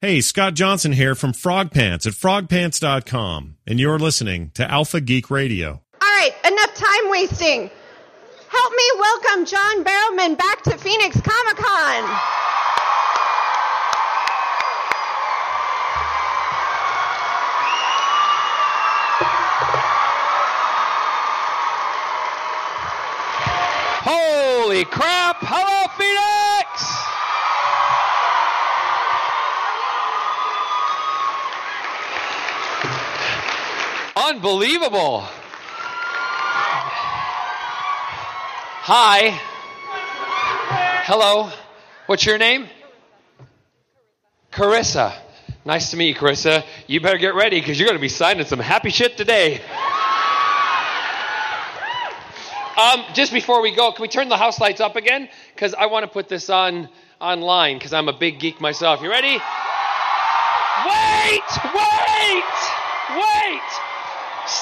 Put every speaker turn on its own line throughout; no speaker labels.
Hey, Scott Johnson here from Frog Pants at frogpants.com, and you're listening to Alpha Geek Radio.
All right, enough time wasting. Help me welcome John Barrowman back to Phoenix Comic Con.
Holy crap! Hello, Phoenix! Unbelievable. Hi. Hello. What's your name? Carissa. Nice to meet you, Carissa. You better get ready because you're going to be signing some happy shit today. Um, just before we go, can we turn the house lights up again? Because I want to put this on online because I'm a big geek myself. You ready? Wait! Wait!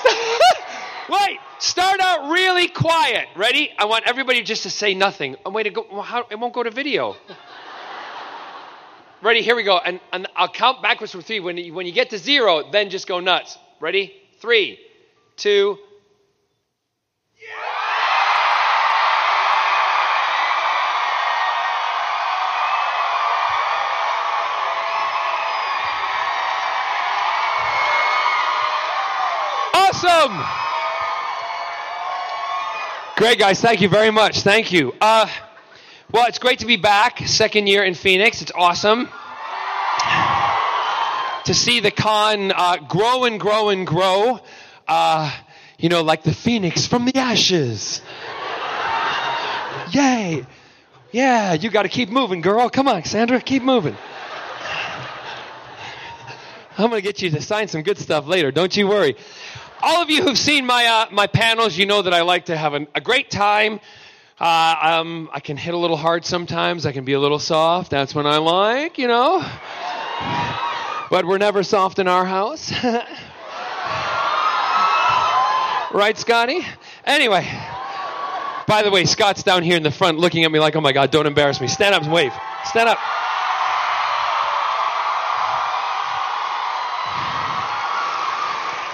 Wait! Start out really quiet. Ready? I want everybody just to say nothing. Oh, wait, to go. well, How, it won't go to video. Ready? Here we go. And, and I'll count backwards from three. When you, when you get to zero, then just go nuts. Ready? Three, two. Awesome! Great, guys. Thank you very much. Thank you. Uh, well, it's great to be back. Second year in Phoenix. It's awesome to see the con uh, grow and grow and grow. Uh, you know, like the phoenix from the ashes. Yay! Yeah, you got to keep moving, girl. Come on, Sandra, keep moving. I'm going to get you to sign some good stuff later. Don't you worry. All of you who've seen my uh, my panels, you know that I like to have an, a great time. Uh, um, I can hit a little hard sometimes. I can be a little soft. That's when I like, you know. But we're never soft in our house. right, Scotty? Anyway. By the way, Scott's down here in the front looking at me like, oh my God, don't embarrass me. Stand up and wave. Stand up.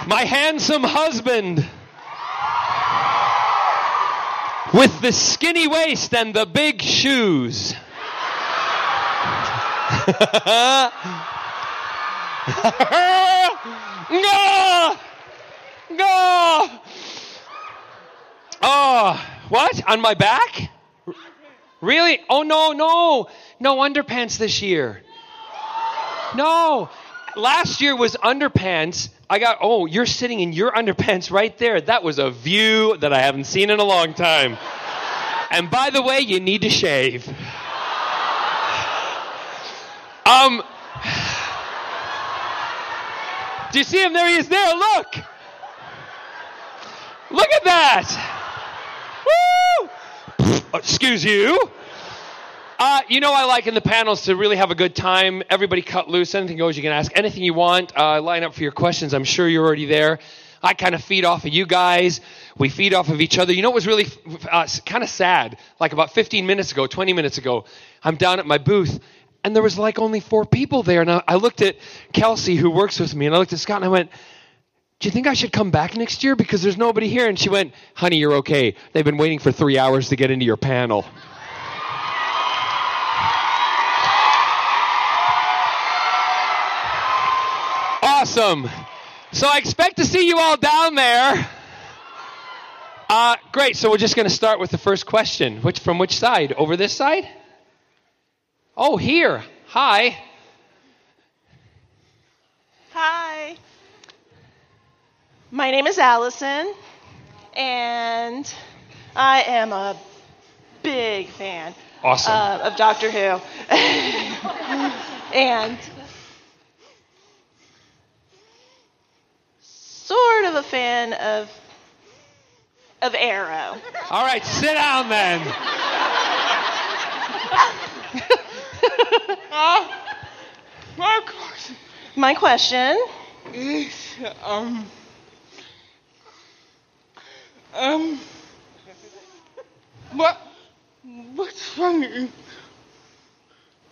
My handsome husband with the skinny waist and the big shoes. Oh, what? On my back? Really? Oh, no, no. No underpants this year. No. Last year was underpants. I got, oh, you're sitting in your underpants right there. That was a view that I haven't seen in a long time. And by the way, you need to shave. Um, do you see him? There he is there. Look. Look at that. Woo! Excuse you. Uh, you know, I like in the panels to really have a good time. Everybody cut loose. Anything goes. You can ask anything you want. Uh, line up for your questions. I'm sure you're already there. I kind of feed off of you guys. We feed off of each other. You know what was really uh, kind of sad? Like about 15 minutes ago, 20 minutes ago, I'm down at my booth, and there was like only four people there. And I, I looked at Kelsey, who works with me, and I looked at Scott, and I went, do you think I should come back next year? Because there's nobody here. And she went, honey, you're okay. They've been waiting for three hours to get into your panel. Awesome. So I expect to see you all down there. Uh, great. So we're just going to start with the first question. Which from which side? Over this side? Oh, here. Hi.
Hi. My name is Allison, and I am a big fan
Awesome.
uh, of Doctor Who. and sort of a fan of of Arrow.
All right, sit down then.
My question, my question
is um um what what's funny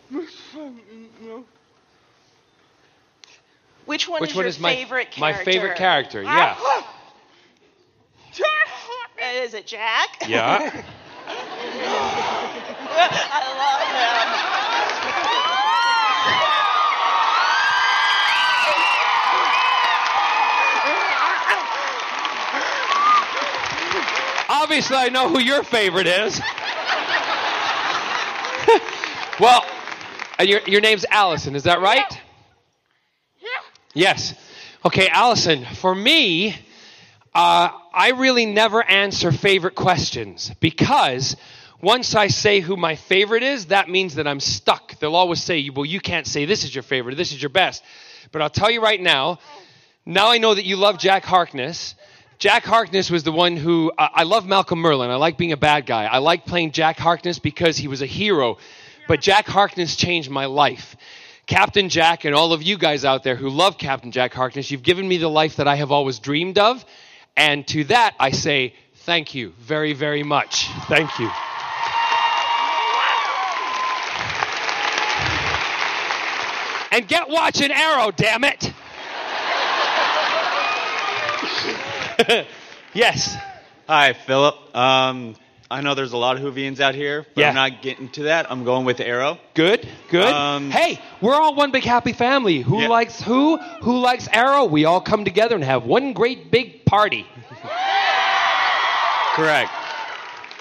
what's funny you know
Which one
Which
is
one
your
is my
favorite character?
my favorite character? Yeah.
Uh, Is it Jack?
Yeah.
I love him.
Obviously, I know who your favorite is. well, and your your name's Allison, is that right? Yes. Okay, Allison. For me, uh, I really never answer favorite questions because once I say who my favorite is, that means that I'm stuck. They'll always say, "Well, you can't say this is your favorite. This is your best." But I'll tell you right now. Now I know that you love Jack Harkness. Jack Harkness was the one who uh, I love Malcolm Merlin. I like being a bad guy. I like playing Jack Harkness because he was a hero. But Jack Harkness changed my life. Captain Jack and all of you guys out there who love Captain Jack Harkness, you've given me the life that I have always dreamed of. And to that I say thank you very, very much. Thank you. And get watching Arrow, damn it. yes.
Hi, Philip. Um, I know there's a lot of Whovians out here, but
Yeah.
I'm not getting to that. I'm going with Arrow.
Good, good.
Um,
hey, we're all one big happy family. Who
Yeah.
likes who? Who likes Arrow? We all come together and have one great big party.
Correct.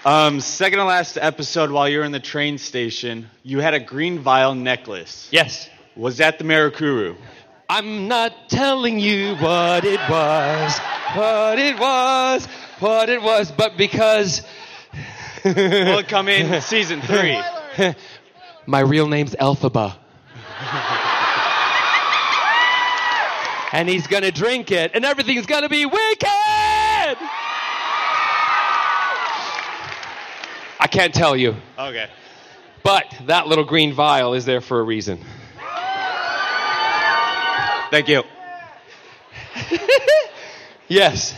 Um, second to last episode, while you were in the train station, you had a green vial necklace.
Yes.
Was that the Mirakuru?
I'm not telling you what it was, what it was, what it was, but because
Will come in season three?
my real name's Elphaba. and he's gonna drink it, and everything's gonna be wicked! I can't tell you,
Okay.
but that little green vial is there for a reason.
Thank you.
Yes.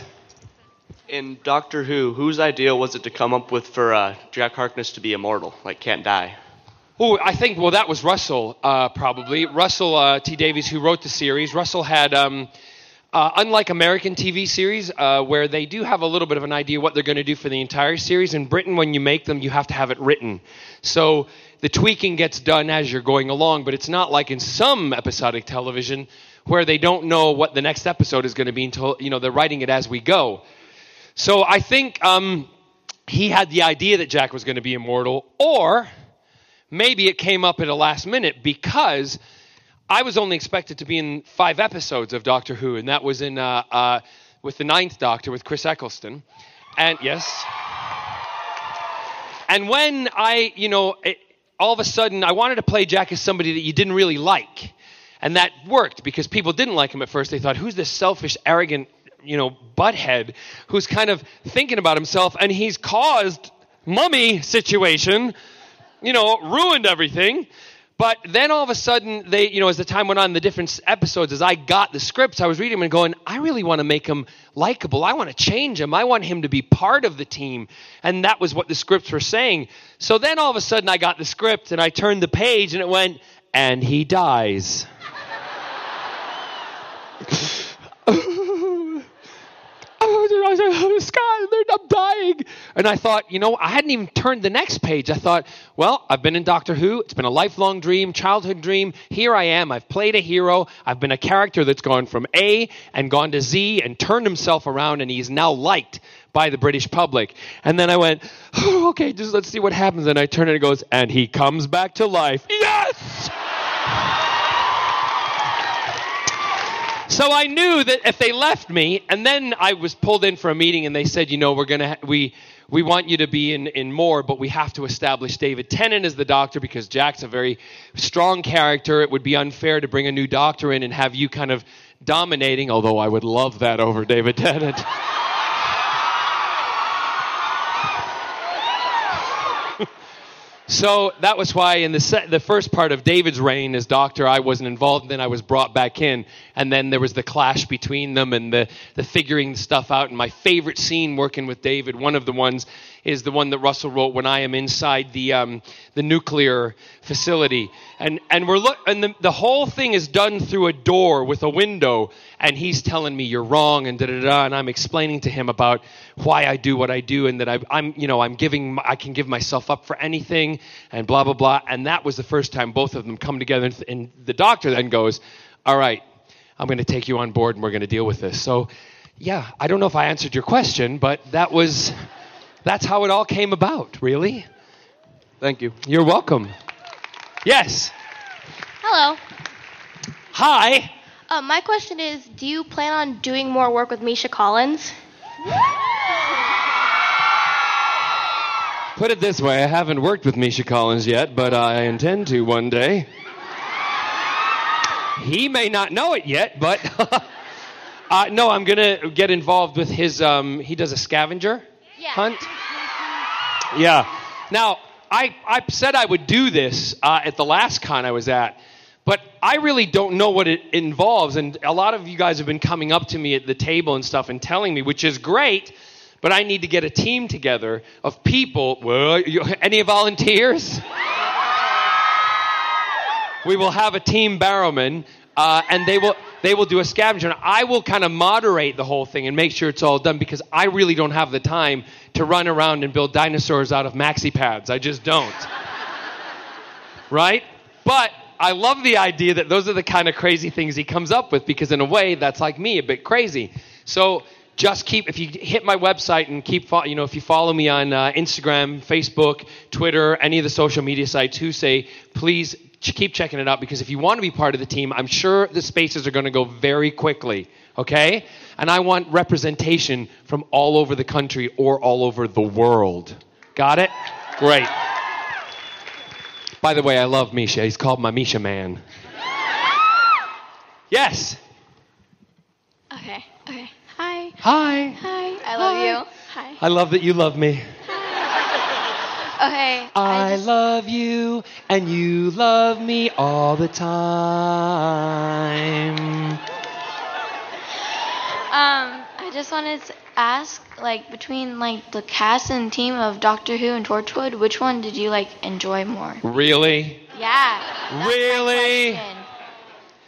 In Doctor Who, whose idea was it to come up with for uh, Jack Harkness to be immortal, like can't die?
Oh, I think well that was Russell uh, probably Russell uh, T Davies who wrote the series. Russell had. Um, uh, unlike American TV series, uh, where they do have a little bit of an idea what they're going to do for the entire series, in Britain, when you make them, you have to have it written. So the tweaking gets done as you're going along, but it's not like in some episodic television where they don't know what the next episode is going to be until you know they're writing it as we go. So I think um, he had the idea that Jack was going to be immortal, or maybe it came up at a last minute because I was only expected to be in five episodes of Doctor Who, and that was in uh, uh, with the Ninth Doctor with Chris Eccleston, and yes, and when I, you know, it, all of a sudden I wanted to play Jack as somebody that you didn't really like, and that worked because people didn't like him at first. They thought, "Who's this selfish, arrogant, you know, butthead who's kind of thinking about himself?" And he's caused mummy situation you know, ruined everything. But then all of a sudden, they, you know, as the time went on, the different episodes, as I got the scripts, I was reading them and going, I really want to make him likable. I want to change him. I want him to be part of the team. And that was what the scripts were saying. So then all of a sudden, I got the script and I turned the page and it went, and he dies. oh, Scott, they're- I'm dying. And I thought, you know, I hadn't even turned the next page. I thought, well, I've been in Doctor Who. It's been a lifelong dream, childhood dream. Here I am. I've played a hero. I've been a character that's gone from A and gone to Z and turned himself around, and he's now liked by the British public. And then I went, oh, okay, just let's see what happens. And I turn it and it goes, and he comes back to life. Yes! So I knew that if they left me, and then I was pulled in for a meeting, and they said, you know, we're gonna ha- we we want you to be in in more, but we have to establish David Tennant as the doctor because Jack's a very strong character. It would be unfair to bring a new doctor in and have you kind of dominating. Although I would love that over David Tennant. So that was why in the se- the first part of David's reign as doctor, I wasn't involved. And then I was brought back in, and then there was the clash between them and the the figuring stuff out. And my favorite scene working with David, one of the ones, is the one that Russell wrote when I am inside the um, the nuclear facility, and and we're look and the, the whole thing is done through a door with a window, and he's telling me you're wrong and da da da, and I'm explaining to him about why I do what I do and that I, I'm you know I'm giving I can give myself up for anything and blah blah blah, and that was the first time both of them come together, and, and the doctor then goes, all right, I'm going to take you on board and we're going to deal with this. So yeah, I don't know if I answered your question, but that was that's how it all came about, really.
Thank you.
You're welcome. Yes.
Hello.
Hi.
Uh, my question is Do you plan on doing more work with Misha Collins?
Put it this way, I haven't worked with Misha Collins yet, but I intend to one day. He may not know it yet, but uh, no, I'm gonna get involved with his. Um, he does a scavenger
Yeah.
hunt. Yeah. Now, I, I said I would do this uh, at the last con I was at, but I really don't know what it involves. And a lot of you guys have been coming up to me at the table and stuff and telling me, which is great, but I need to get a team together of people. Well, you, any volunteers? we will have a team barrowman, uh, and they will they will do a scavenger. And I will kind of moderate the whole thing and make sure it's all done because I really don't have the time to run around and build dinosaurs out of maxi pads. I just don't. right? But I love the idea that those are the kind of crazy things he comes up with because in a way that's like me, a bit crazy. So just keep if you hit my website and keep you know if you follow me on uh, Instagram, Facebook, Twitter, any of the social media sites who say please keep checking it out because if you want to be part of the team, I'm sure the spaces are going to go very quickly, okay? And I want representation from all over the country or all over the world. Got it? Great. By the way, I love Misha. He's called my Misha man. Yes.
Okay, okay. Hi.
Hi.
Hi. I love
Hi.
you. Hi.
I love that you love me.
Okay.
I
just-
love you and you love me all the time.
Um, I just wanted to ask, like, between like the cast and team of Doctor Who and Torchwood, which one did you like enjoy more?
Really?
Yeah. that's
Really?
question.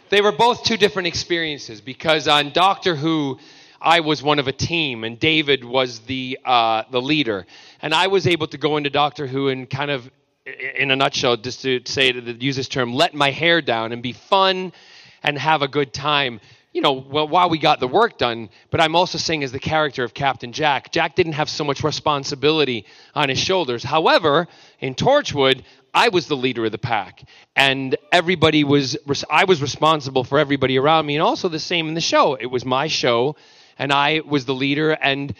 They were both two different experiences because on Doctor Who, I was one of a team and David was the uh, the leader, and I was able to go into Doctor Who and kind of, in a nutshell, just to say to use this term, let my hair down and be fun and have a good time. You know, well, while we got the work done, but I'm also saying as the character of Captain Jack. Jack didn't have so much responsibility on his shoulders. However, in Torchwood, I was the leader of the pack, and everybody was. I was responsible for everybody around me, and also the same in the show. It was my show, and I was the leader, and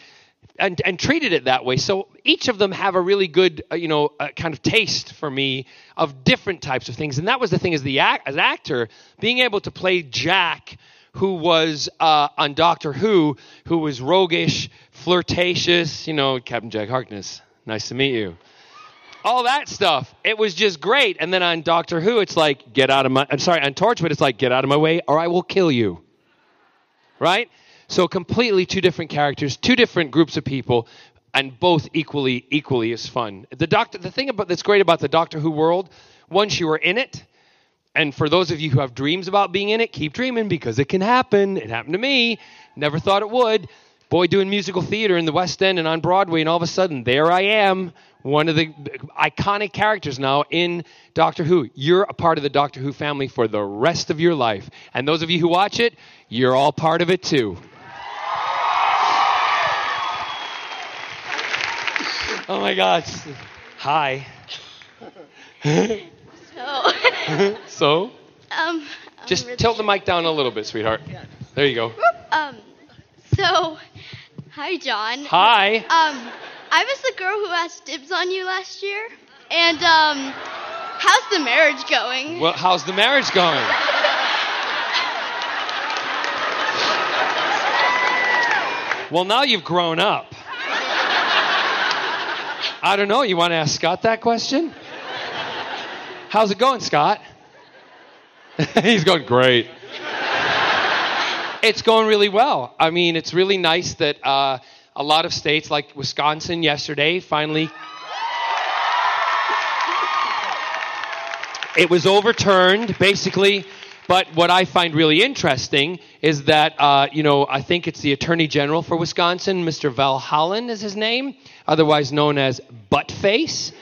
and and treated it that way. So each of them have a really good, uh, you know, uh, kind of taste for me of different types of things, and that was the thing as the act, as actor being able to play Jack. Who was uh, on Doctor Who? Who was roguish, flirtatious? You know, Captain Jack Harkness. Nice to meet you all that stuff. It was just great. And then on Doctor Who, it's like, get out of my. I'm sorry, on Torchwood, it's like, get out of my way, or I will kill you. Right? So completely two different characters, two different groups of people, and both equally equally as fun. The doctor, the thing about that's great about the Doctor Who world, once you are in it, and for those of you who have dreams about being in it, keep dreaming because it can happen. It happened to me. Never thought it would. Boy, doing musical theater in the West End and on Broadway, and all of a sudden, there I am, one of the iconic characters now in Doctor Who. You're a part of the Doctor Who family for the rest of your life. And those of you who watch it, you're all part of it too. Oh my gosh. Hi.
So,
So,
um,
just
really-
tilt the mic down a little bit, sweetheart. There you go.
Um, so, hi, John.
Hi.
Um, I was the girl who asked dibs on you last year, and um, how's the marriage going?
Well, how's the marriage going? Well, now you've grown up. I don't know. You want to ask Scott that question? How's it going, Scott? He's going great. It's going really well. I mean, it's really nice that uh, a lot of states, like Wisconsin yesterday, finally. It was overturned, basically. But what I find really interesting is that, uh, you know, I think it's the Attorney General for Wisconsin, Mr. Van Hollen is his name, otherwise known as Buttface.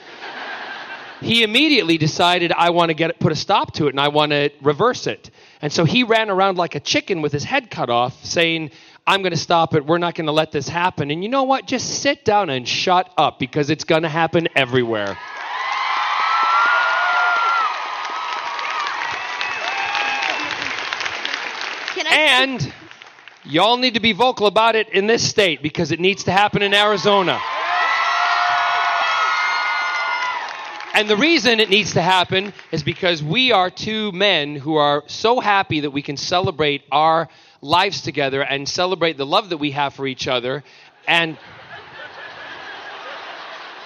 he immediately decided, I want to get put a stop to it and I want to reverse it. And so he ran around like a chicken with his head cut off, saying, I'm going to stop it. We're not going to let this happen. And you know what? Just sit down and shut up because it's going to happen everywhere. And y'all need to be vocal about it in this state because it needs to happen in Arizona. And the reason it needs to happen is because we are two men who are so happy that we can celebrate our lives together and celebrate the love that we have for each other. And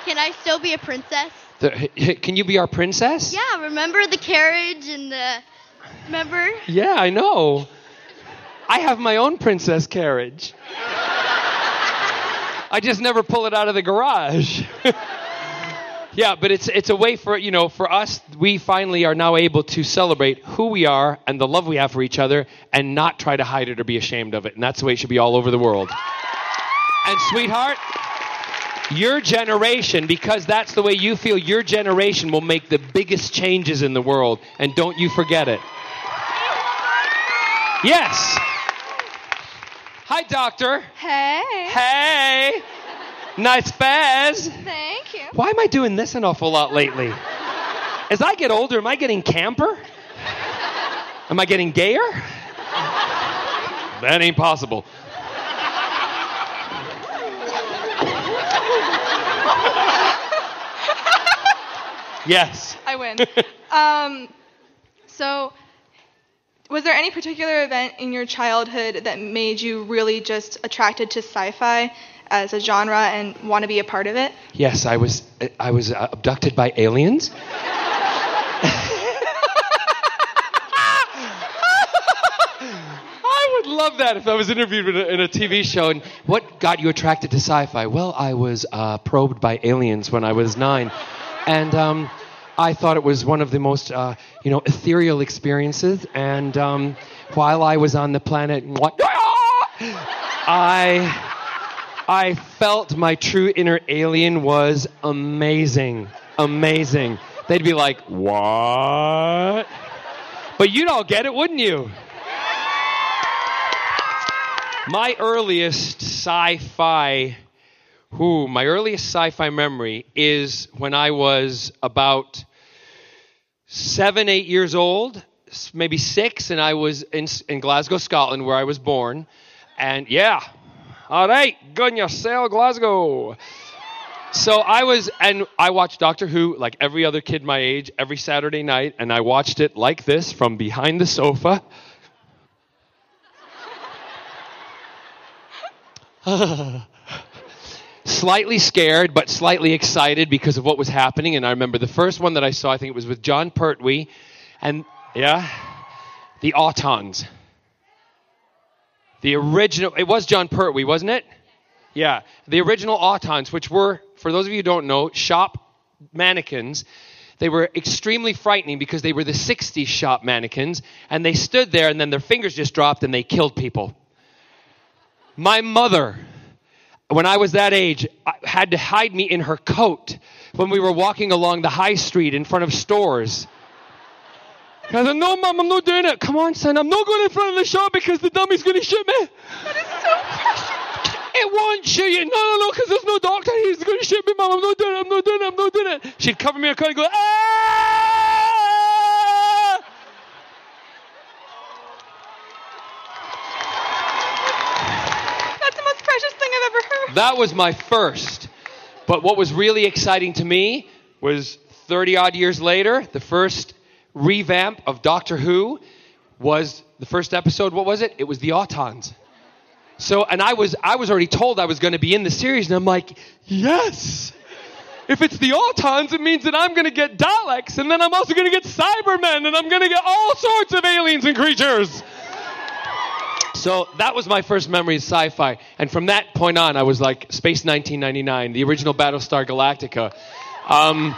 Can I still be a princess?
the, can you be our princess?
Yeah. Remember the carriage and the. Remember?
Yeah, I know. I have my own princess carriage. I just never pull it out of the garage. yeah, but it's it's a way for you know for us. We finally are now able to celebrate who we are and the love we have for each other, and not try to hide it or be ashamed of it. And that's the way it should be all over the world. And sweetheart, your generation, because that's the way you feel, your generation will make the biggest changes in the world. And don't you forget it. Yes. Hi, doctor.
Hey.
Hey. Nice fez.
Thank you.
Why am I doing this an awful lot lately? As I get older, am I getting camper? Am I getting gayer? That ain't possible. Yes.
I win. um, so, was there any particular event in your childhood that made you really just attracted to sci-fi as a genre and want to be a part of it?
Yes, I was I was uh, abducted by aliens. I would love that if I was interviewed in a, in a TV show. And what got you attracted to sci-fi? Well, I was uh, probed by aliens when I was nine, and um, I thought it was one of the most uh, you know ethereal experiences. And um, while I was on the planet, I. I felt my true inner alien was amazing. Amazing. They'd be like, What? But you'd all get it, wouldn't you? My earliest sci fi, who, my earliest sci fi memory is when I was about seven, eight years old, maybe six, and I was in, in Glasgow, Scotland, where I was born. And yeah, all right, good yourself, Glasgow. So I was, and I watched Doctor Who like every other kid my age every Saturday night, and I watched it like this from behind the sofa. slightly scared, but slightly excited because of what was happening. And I remember the first one that I saw, I think it was with Jon Pertwee, and yeah, the Autons. The original, it was Jon Pertwee, wasn't it? Yeah, the original Autons, which were, for those of you who don't know, shop mannequins. They were extremely frightening because they were the 60s shop mannequins, and they stood there, and then their fingers just dropped and they killed people. My mother, when I was that age, I- had to hide me in her coat when we were walking along the high street in front of stores. I said, No, mom, I'm not doing it. Come on, son, I'm not going in front of the shop because the dummy's going to shoot me. That is so precious. It won't shoot you. No, no, no, because there's no doctor. He's going to shoot me, mom. I'm not doing it. I'm not doing it. I'm not doing it. She'd cover me in a coat and go, ah!
That's the most precious thing I've ever heard.
That was my first. But what was really exciting to me was 30 odd years later, the first revamp of Doctor Who was the first episode. What was it? It was the Autons. So, and I was, I was already told I was going to be in the series, and I'm like, yes. If it's the Autons, it means that I'm going to get Daleks, and then I'm also going to get Cybermen, and I'm going to get all sorts of aliens and creatures. So that was my first memory of sci-fi, and from that point on, I was like Space 1999, the original Battlestar Galactica. Um,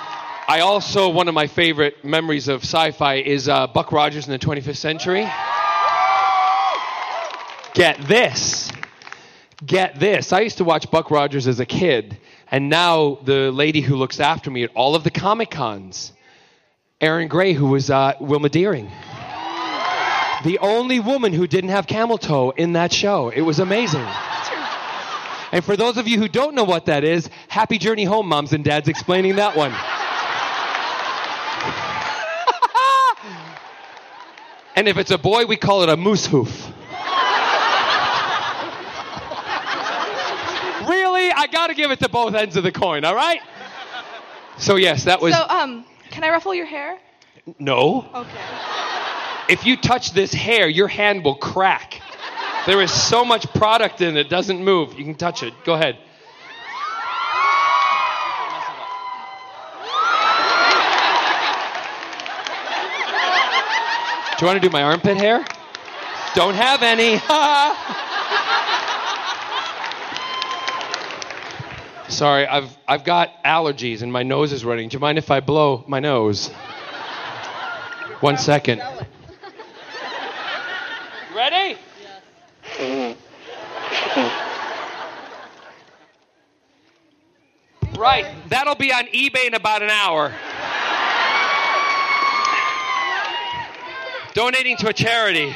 I also one of my favorite memories of sci-fi is uh, Buck Rogers in the 25th century. Get this. Get this. I used to watch Buck Rogers as a kid, and now the lady who looks after me at all of the Comic Cons, Erin Gray, who was uh, Wilma Deering. The only woman who didn't have camel toe in that show. It was amazing. And for those of you who don't know what that is, happy journey home, moms and dads, explaining that one. and if it's a boy, we call it a moose hoof. really? I got to give it to both ends of the coin, all right? So, yes, that was.
So, um, can I ruffle your hair?
no.
Okay.
If you touch this hair, your hand will crack. There is so much product in it, it doesn't move. You can touch it. Go ahead. Do you want to do my armpit hair? Don't have any. Sorry, I've, I've got allergies and my nose is running. Do you mind if I blow my nose? One second. Ready? Right, that'll be on eBay in about an hour. Donating to a charity.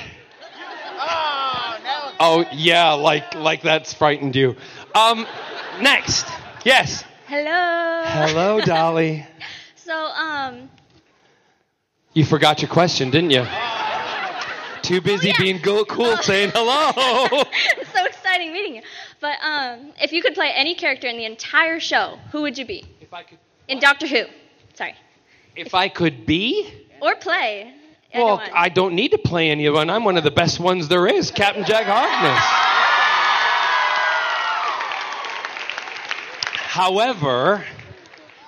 Oh yeah, like like that's frightened you. Um, next, yes.
Hello.
Hello, Dolly.
So, um,
You forgot your question, didn't you? Too busy being go- cool saying hello.
it's so exciting meeting you. But um, if you could play any character in the entire show, who would you be?
If I could.
In Doctor Who. Sorry.
If I could be,
Or play.
well,
anyone.
I don't need to play anyone. I'm one of the best ones there is, Captain Jack Harkness. However,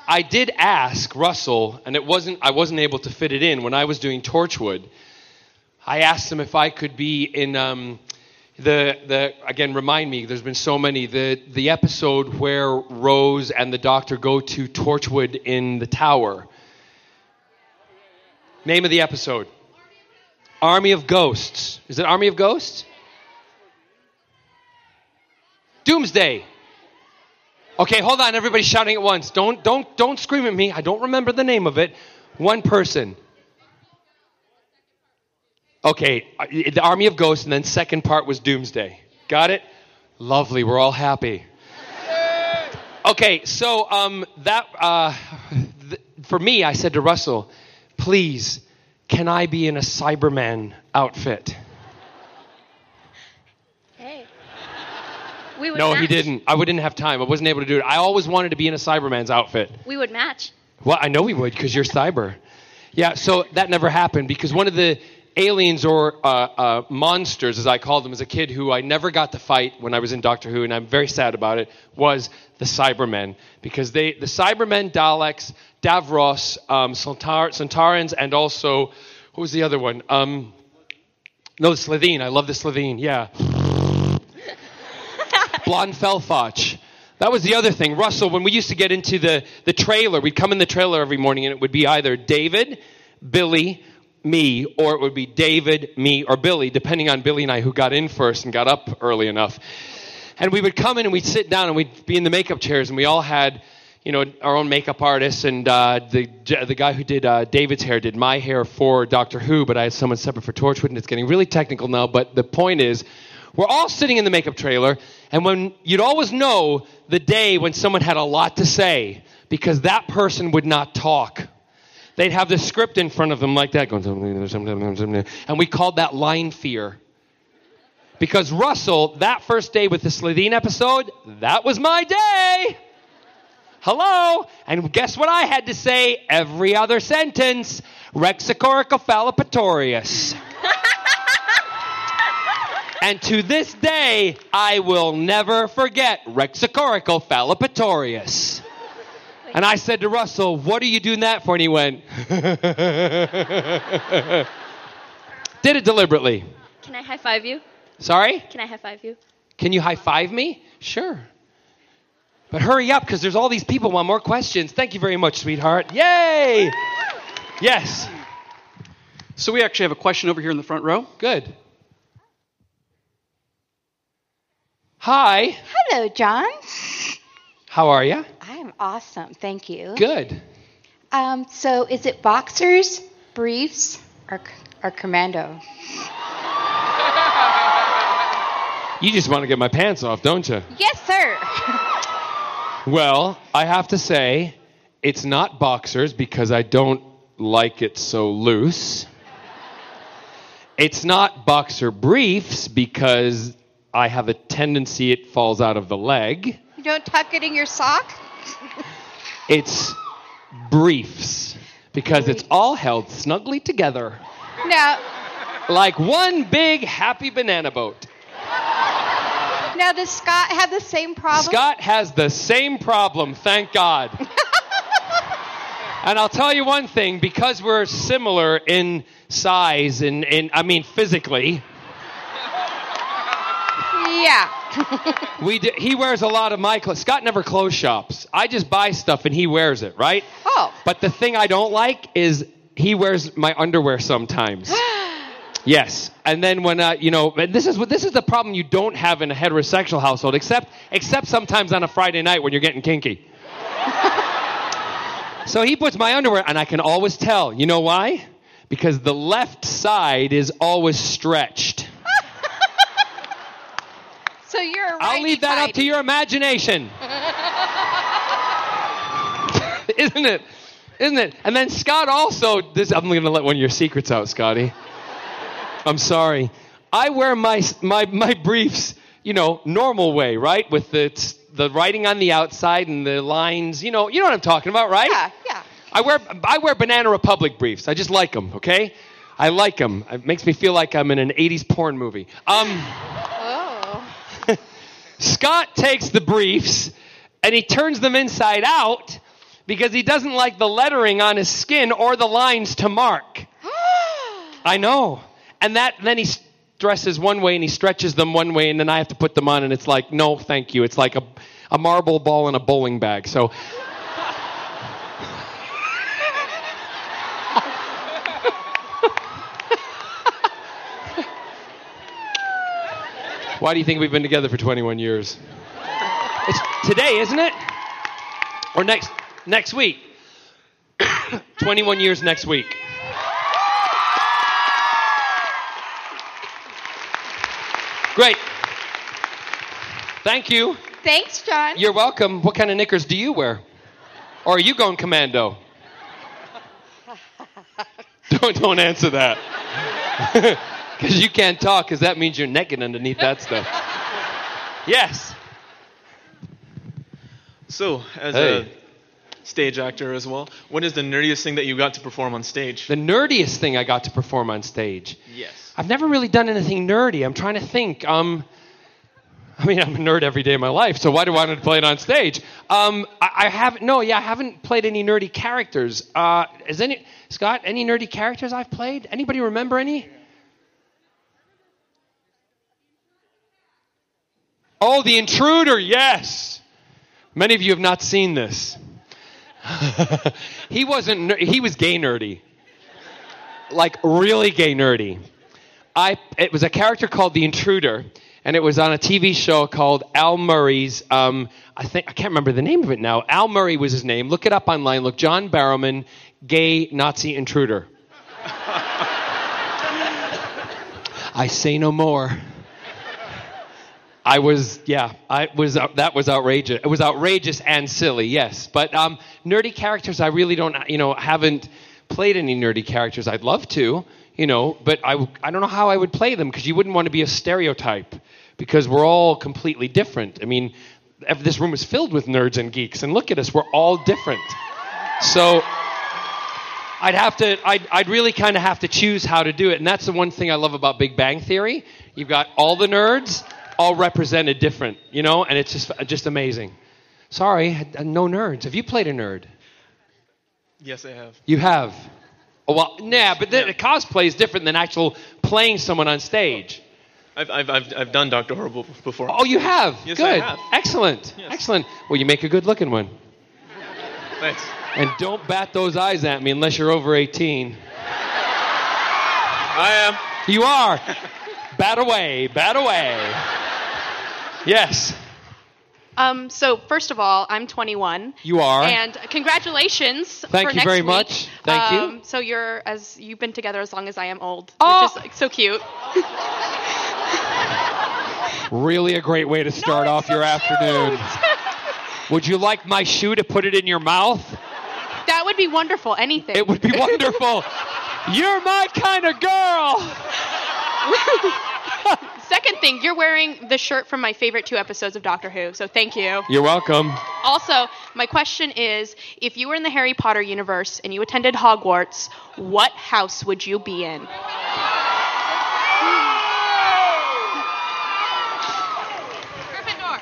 I did ask Russell, and it wasn't I wasn't able to fit it in when I was doing Torchwood. I asked them if I could be in um, the the again remind me. There's been so many the the episode where Rose and the Doctor go to Torchwood in the tower. Name of the episode. Army of Ghosts. Is it Army of Ghosts? Doomsday. Okay, hold on. Everybody's shouting at once. Don't don't don't scream at me. I don't remember the name of it. One person. Okay, uh, the Army of Ghosts, and then second part was Doomsday. Got it? Lovely. We're all happy. Okay, so um, that uh, th- for me, I said to Russell, "Please, can I be in a Cyberman outfit?"
Hey. We would
No,
match.
he didn't. I wouldn't have time. I wasn't able to do it. I always wanted to be in a Cyberman's outfit.
We would match.
Well, I know we would because you're cyber. Yeah, so that never happened because one of the aliens or uh, uh, monsters, as I called them as a kid, who I never got to fight when I was in Doctor Who, and I'm very sad about it, was the Cybermen because they, the Cybermen, Daleks, Davros, um, Centaur, Sontarans, and also what was the other one? Um, no, the Slitheen. I love the Slitheen. Yeah. Blon Fel-Fotch. That was the other thing. Russell, when we used to get into the, the trailer, we'd come in the trailer every morning and it would be either David, Billy, me, or it would be David, me, or Billy, depending on Billy and I who got in first and got up early enough. And we would come in and we'd sit down and we'd be in the makeup chairs and we all had, you know, our own makeup artists and uh, the, the guy who did uh, David's hair did my hair for Doctor Who, but I had someone separate for Torchwood and it's getting really technical now, but the point is, we're all sitting in the makeup trailer, and when you'd always know the day when someone had a lot to say because that person would not talk. They'd have the script in front of them like that, going, and we called that line fear. Because Russell, that first day with the Slitheen episode, that was my day. Hello? And guess what I had to say every other sentence? Raxacoricofallapatorius. And to this day, I will never forget Raxacoricofallapatorius. And I said to Russell, What are you doing that for? And he went, Did it deliberately.
Can I high five you?
Sorry?
Can I high five you?
Can you high five me? Sure. But hurry up because there's all these people want more questions. Thank you very much, sweetheart. Yay! Yes.
So we actually have a question over here in the front row.
Good. Hi.
Hello, John.
How are you?
I'm awesome. Thank you.
Good.
Um, so is it boxers, briefs, or, or commando?
You just want to get my pants off, don't you?
Yes, sir.
Well, I have to say, it's not boxers because I don't like it so loose. It's not boxer briefs because I have a tendency it falls out of the leg.
You don't tuck it in your sock?
It's briefs because it's all held snugly together
Now,
like one big happy banana boat.
now does Scott have the same problem?
Scott has the same problem, thank God. and I'll tell you one thing because we're similar in size and, and I mean physically,
Yeah.
we do, he wears a lot of my clothes. Scott never clothes shops. I just buy stuff and he wears it, right?
Oh.
But the thing I don't like is he wears my underwear sometimes. Yes, and then when uh, you know, and this is what this is the problem you don't have in a heterosexual household, except except sometimes on a Friday night when you're getting kinky. so he puts my underwear, and I can always tell. You know why? Because the left side is always stretched.
So you're
I'll leave that up to your imagination. Isn't it? Isn't it? And then Scott also, this, I'm going to let one of your secrets out, Scotty. I'm sorry. I wear my, my, my briefs, you know, normal way, right? With the, the writing on the outside and the lines, you know, you know what I'm talking about, right?
Yeah, yeah.
I wear, I wear Banana Republic briefs. I just like them, okay? I like them. It makes me feel like I'm in an 80s porn movie. Um. Scott takes the briefs and he turns them inside out because he doesn't like the lettering on his skin or the lines to mark. I know. And that then he dresses one way and he stretches them one way and then I have to put them on and it's like, no, thank you. It's like a, a marble ball in a bowling bag. So Why do you think we've been together for 21 years? It's today, isn't it? Or next next week? 21 years next week. Great. Thank you.
Thanks, John.
You're welcome. What kind of knickers do you wear? Or are you going commando? don't don't answer that. Because you can't talk, because that means you're naked underneath that stuff. Yes.
So, as
Hey.
a stage actor as well, what is the nerdiest thing that you got to perform on stage?
The nerdiest thing I got to perform on stage.
Yes.
I've never really done anything nerdy. I'm trying to think. Um, I mean, I'm a nerd every day of my life, so why do I want to play it on stage? Um, I, I haven't. No, yeah, I haven't played any nerdy characters. Uh, is any Scott any nerdy characters I've played? Anybody remember any? Oh, the intruder. Yes. Many of you have not seen this. he wasn't. ner- He was gay nerdy. Like really gay nerdy. I it was a character called the Intruder, and it was on a TV show called Al Murray's. Um, I think I can't remember the name of it now. Al Murray was his name. Look it up online. Look, John Barrowman, gay Nazi intruder. I say no more. I was, yeah, I was. Uh, that was outrageous. It was outrageous and silly, yes. But um, nerdy characters, I really don't, you know, haven't played any nerdy characters. I'd love to, you know, but I, I don't know how I would play them because you wouldn't want to be a stereotype because we're all completely different. I mean, this room is filled with nerds and geeks, and look at us, we're all different. So I'd have to, I'd, I'd really kind of have to choose how to do it. And that's the one thing I love about Big Bang Theory. You've got all the nerds, all represented different, you know, and it's just, just amazing. Sorry, no nerds. Have you played a nerd?
Yes, I have.
You have. Oh, well, nah, but the, the cosplay is different than actual playing someone on stage.
I've, I've, I've, I've done Dr. Horrible before.
Oh, you have?
Yes,
good.
I have.
Excellent. Excellent. Well, you make a good looking one.
Thanks.
And don't bat those eyes at me unless you're over 18.
I am.
You are. bat away. Bat away. Yes.
Um, so first of all, I'm 21.
You are.
And congratulations.
Thank
for
you
next
very
week.
much. Thank you.
Um, so you're as you've been together as long as I am old,
Oh.
which is like, so cute.
Really a great way to start off your afternoon. Would you like my shoe to put it in your mouth?
That would be wonderful. Anything.
It would be wonderful. You're my kind of girl.
Second thing, you're wearing the shirt from my favorite two episodes of Doctor Who, so thank you.
You're welcome.
Also, my question is if you were in the Harry Potter universe and you attended Hogwarts, what house would you be in?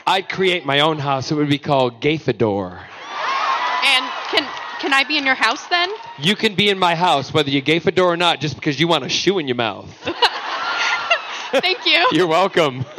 I'd create my own house. It would be called Gaithador.
And can can I be in your house then?
You can be in my house whether you Gaithador or not, just because you want a shoe in your mouth.
Thank you.
You're welcome.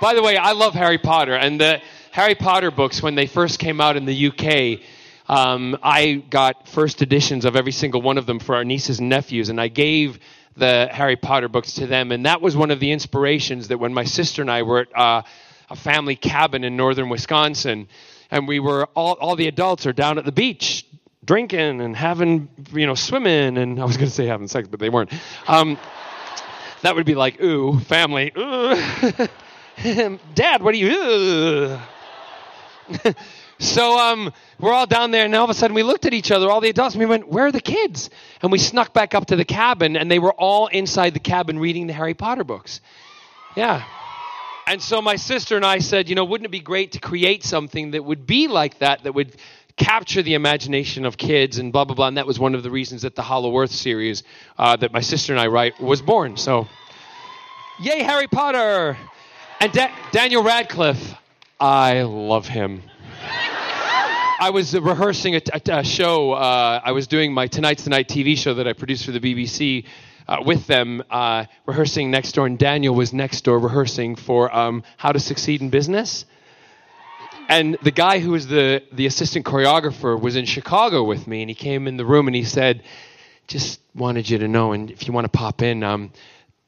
By the way, I love Harry Potter, and the Harry Potter books, when they first came out in the UK, um, I got first editions of every single one of them for our nieces and nephews, and I gave the Harry Potter books to them, and that was one of the inspirations that when my sister and I were at uh, a family cabin in northern Wisconsin, and we were all all the adults are down at the beach drinking and having you know swimming, and I was going to say having sex, but they weren't. Um, that would be like, ooh, family. Ooh. Dad, what are you? So um, we're all down there, and all of a sudden we looked at each other, all the adults, and we went, "Where are the kids?" And we snuck back up to the cabin, and they were all inside the cabin reading the Harry Potter books. Yeah. And so my sister and I said, you know, wouldn't it be great to create something that would be like that, that would capture the imagination of kids and blah blah blah. And that was one of the reasons that the Hollow Earth series uh, that my sister and I write was born. So, yay, Harry Potter! And Da- Daniel Radcliffe, I love him. I was rehearsing a, a- a show. Uh, I was doing my Tonight's the Night TV show that I produced for the BBC uh, with them, uh, rehearsing next door, and Daniel was next door rehearsing for um, How to Succeed in Business. And the guy who was the, the assistant choreographer was in Chicago with me, and he came in the room and he said, Just wanted you to know, and if you want to pop in, um,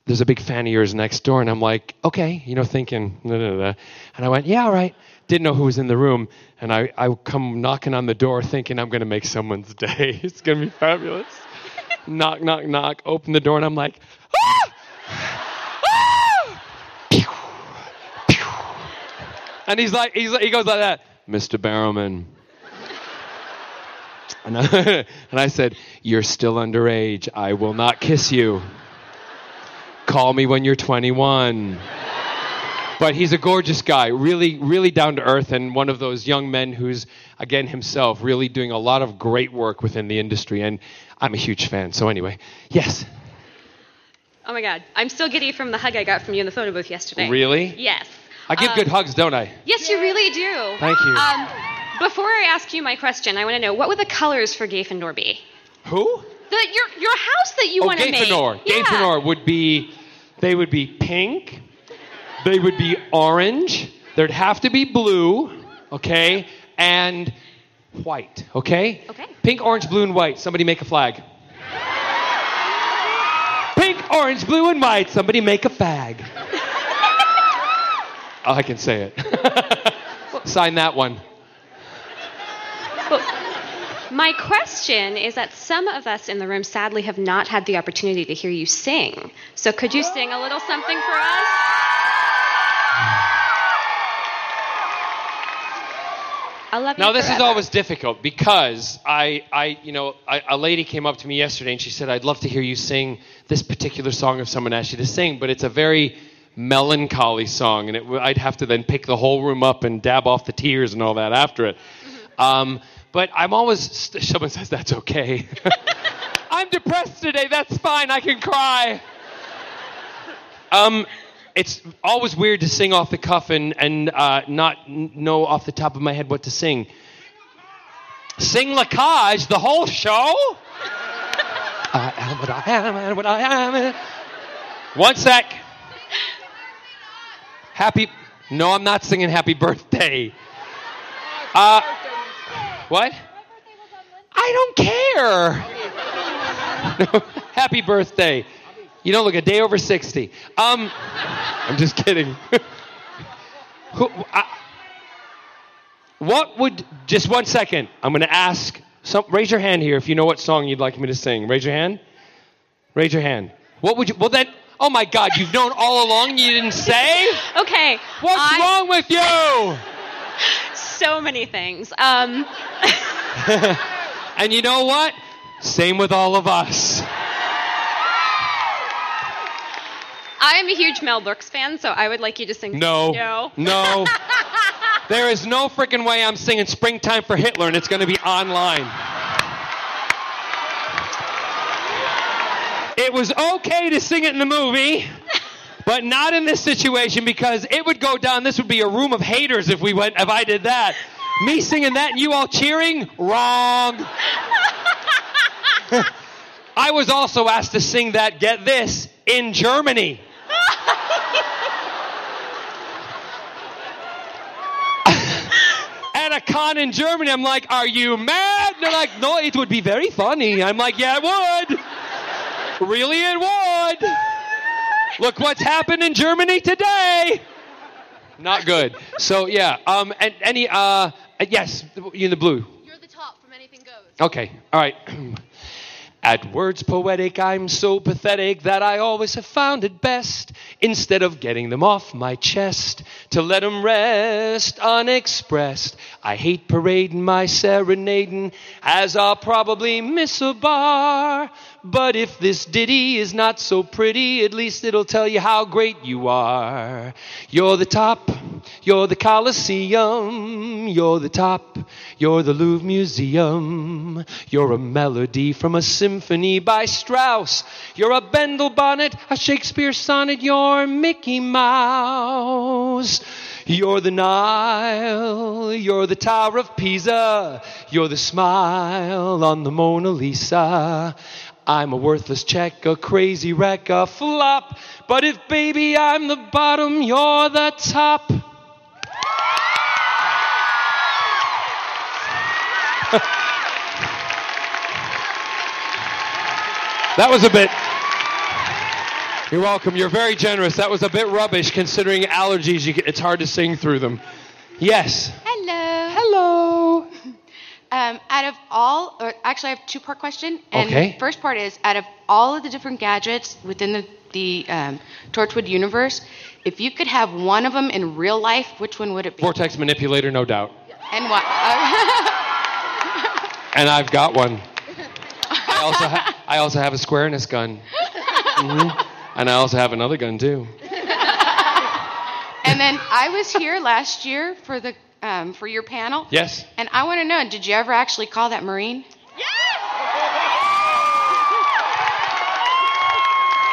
there's a big fan of yours next door. And I'm like, Okay, you know, thinking, da, da, da. and I went, Yeah, all right. Didn't know who was in the room, and I, I come knocking on the door thinking I'm going to make someone's day. it's going to be fabulous. knock, knock, knock. Open the door, and I'm like, And he's like, he's, he goes like that, Mr. Barrowman. And I, and I said, You're still underage. I will not kiss you. Call me when you're 21. But he's a gorgeous guy, really, really down to earth, and one of those young men who's, again, himself, really doing a lot of great work within the industry. And I'm a huge fan. So, anyway, yes.
Oh my God, I'm still giddy from the hug I got from you in the photo booth yesterday.
Really?
Yes.
I give
Um,
good hugs, don't I?
Yes, you really do.
Thank you.
Um, before I ask you my question, I want to know what would the colors for Gryffindor be?
Who?
The your your house that you
oh,
want to make.
Gryffindor.
Yeah.
Would be, they would be pink, they would be orange, there'd have to be blue, okay, and white, okay?
Okay.
Pink, orange, blue, and white. Somebody make a flag. Pink, orange, blue, and white. Somebody make a flag. Oh, I can say it. Sign that one.
My question is that some of us in the room sadly have not had the opportunity to hear you sing. So could you sing a little something for us? I love you.
Now this is always difficult because I, I, you know, I, a lady came up to me yesterday and she said, "I'd love to hear you sing this particular song if someone asked you to sing, but it's a very melancholy song, and it, I'd have to then pick the whole room up and dab off the tears and all that after it." Um, but I'm always st- someone says that's okay. I'm depressed today. That's fine. I can cry. Um, it's always weird to sing off the cuff and, and uh, not n- know off the top of my head what to sing. Sing La Cage the whole show? I am what I am and what I am. One sec. Happy. No, I'm not singing happy birthday. Uh, what? I don't care. Happy birthday. You don't look a day over 60. Um, I'm just kidding. Who, I, what would, just one second, I'm going to ask, some, raise your hand here if you know what song you'd like me to sing. Raise your hand. Raise your hand. What would you, well then, oh my God, you've known all along you didn't say?
Okay.
What's
I-
wrong with you?
So many things. Um,
and you know what? Same with all of us.
I am a huge Mel Brooks fan, so I would like you to sing.
No.
No.
No. there is no freaking way I'm singing Springtime for Hitler and it's going to be online. It was okay to sing it in the movie, but not in this situation because it would go down. This would be a room of haters if we went if I did that. Me singing that and you all cheering? Wrong. I was also asked to sing that, get this, in Germany. At a con in Germany, I'm like, Are you mad? They're like, No, it would be very funny. I'm like, Yeah, it would. Really, it would. Look what's happened in Germany today. Not good. So, yeah. Um, and any, uh, yes, you in the blue.
You're the top from anything goes.
Okay, all right. At words poetic, I'm so pathetic that I always have found it best, instead of getting them off my chest, to let 'em rest unexpressed. I hate parading my serenading, as I'll probably miss a bar. But if this ditty is not so pretty, at least it'll tell you how great you are. You're the top, you're the Colosseum, you're the top, you're the Louvre Museum. You're a melody from a symphony by Strauss. You're a Bendel bonnet, a Shakespeare sonnet, you're Mickey Mouse. You're the Nile, you're the Tower of Pisa, you're the smile on the Mona Lisa. I'm a worthless check, a crazy wreck, a flop. But if, baby, I'm the bottom, you're the top. that was a bit. You're welcome. You're very generous. That was a bit rubbish considering allergies. You, get- it's hard to sing through them. Yes.
Hello.
Hello.
Um, out of all, or actually, I have two part question. And
Okay.
First part is out of all of the different gadgets within the the um, Torchwood universe, if you could have one of them in real life, which one would it be?
Vortex manipulator, no doubt.
And what?
And I've got one. I also, ha- I also have a squareness gun. Mhm. And I also have another gun too.
and then I was here last year for the um, for your panel.
Yes.
And I want to know, did you ever actually call that Marine?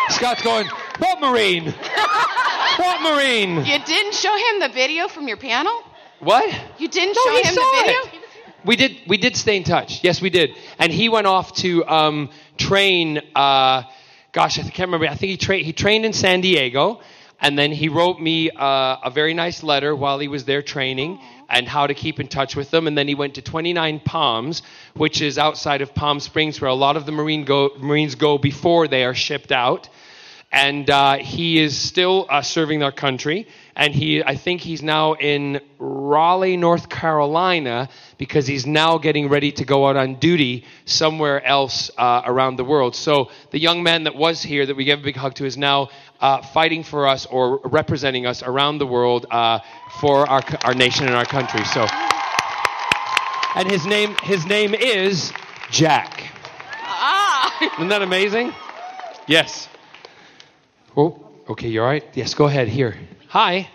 Scott's going, what Marine? what Marine?
You didn't show him the video from your panel?
What?
You didn't
No,
show him the video?
it. We did. We did stay in touch. Yes, we did. And he went off to um, train. Uh, gosh, I can't remember. I think he trained. He trained in San Diego, and then he wrote me uh, a very nice letter while he was there training, and how to keep in touch with them. And then he went to 29 Palms, which is outside of Palm Springs, where a lot of the Marine go, Marines go before they are shipped out and uh, he is still uh, serving our country. And he, I think he's now in Raleigh, North Carolina, because he's now getting ready to go out on duty somewhere else uh, around the world. So the young man that was here, that we gave a big hug to, is now uh, fighting for us or representing us around the world uh, for our, our nation and our country. So, and his name, his name is Jack.
Ah.
Isn't that amazing? Yes. Oh, okay, You're all right? Yes, go ahead. Here. Hi.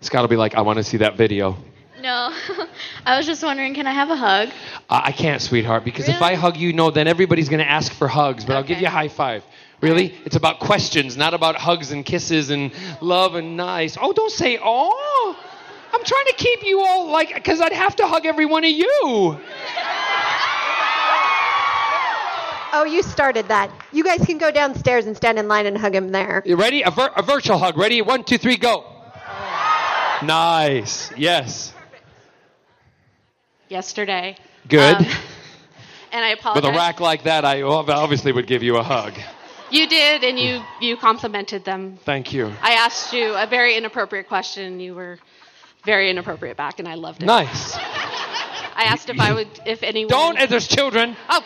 Scott will be like, I want to see that video.
No, I was just wondering, can I have a hug?
Uh, I can't, sweetheart, because if I hug you, no, then everybody's going to ask for hugs, but I'll give you a high five. Really? It's about questions, not about hugs and kisses and love and nice. Oh, don't say, oh. I'm trying to keep you all like, because I'd have to hug every one of you.
Oh, you started that. You guys can go downstairs and stand in line and hug him there.
You ready? A, vir- a virtual hug. Ready? One, two, three, go. Nice. Yes.
Yesterday.
Good.
Um, and I apologize.
With a rack like that, I obviously would give you a hug.
You did, and you you complimented them.
Thank you.
I asked you a very inappropriate question, and you were very inappropriate back, and I loved it.
Nice.
I asked if I would, if anyone.
Don't. There's children.
Oh,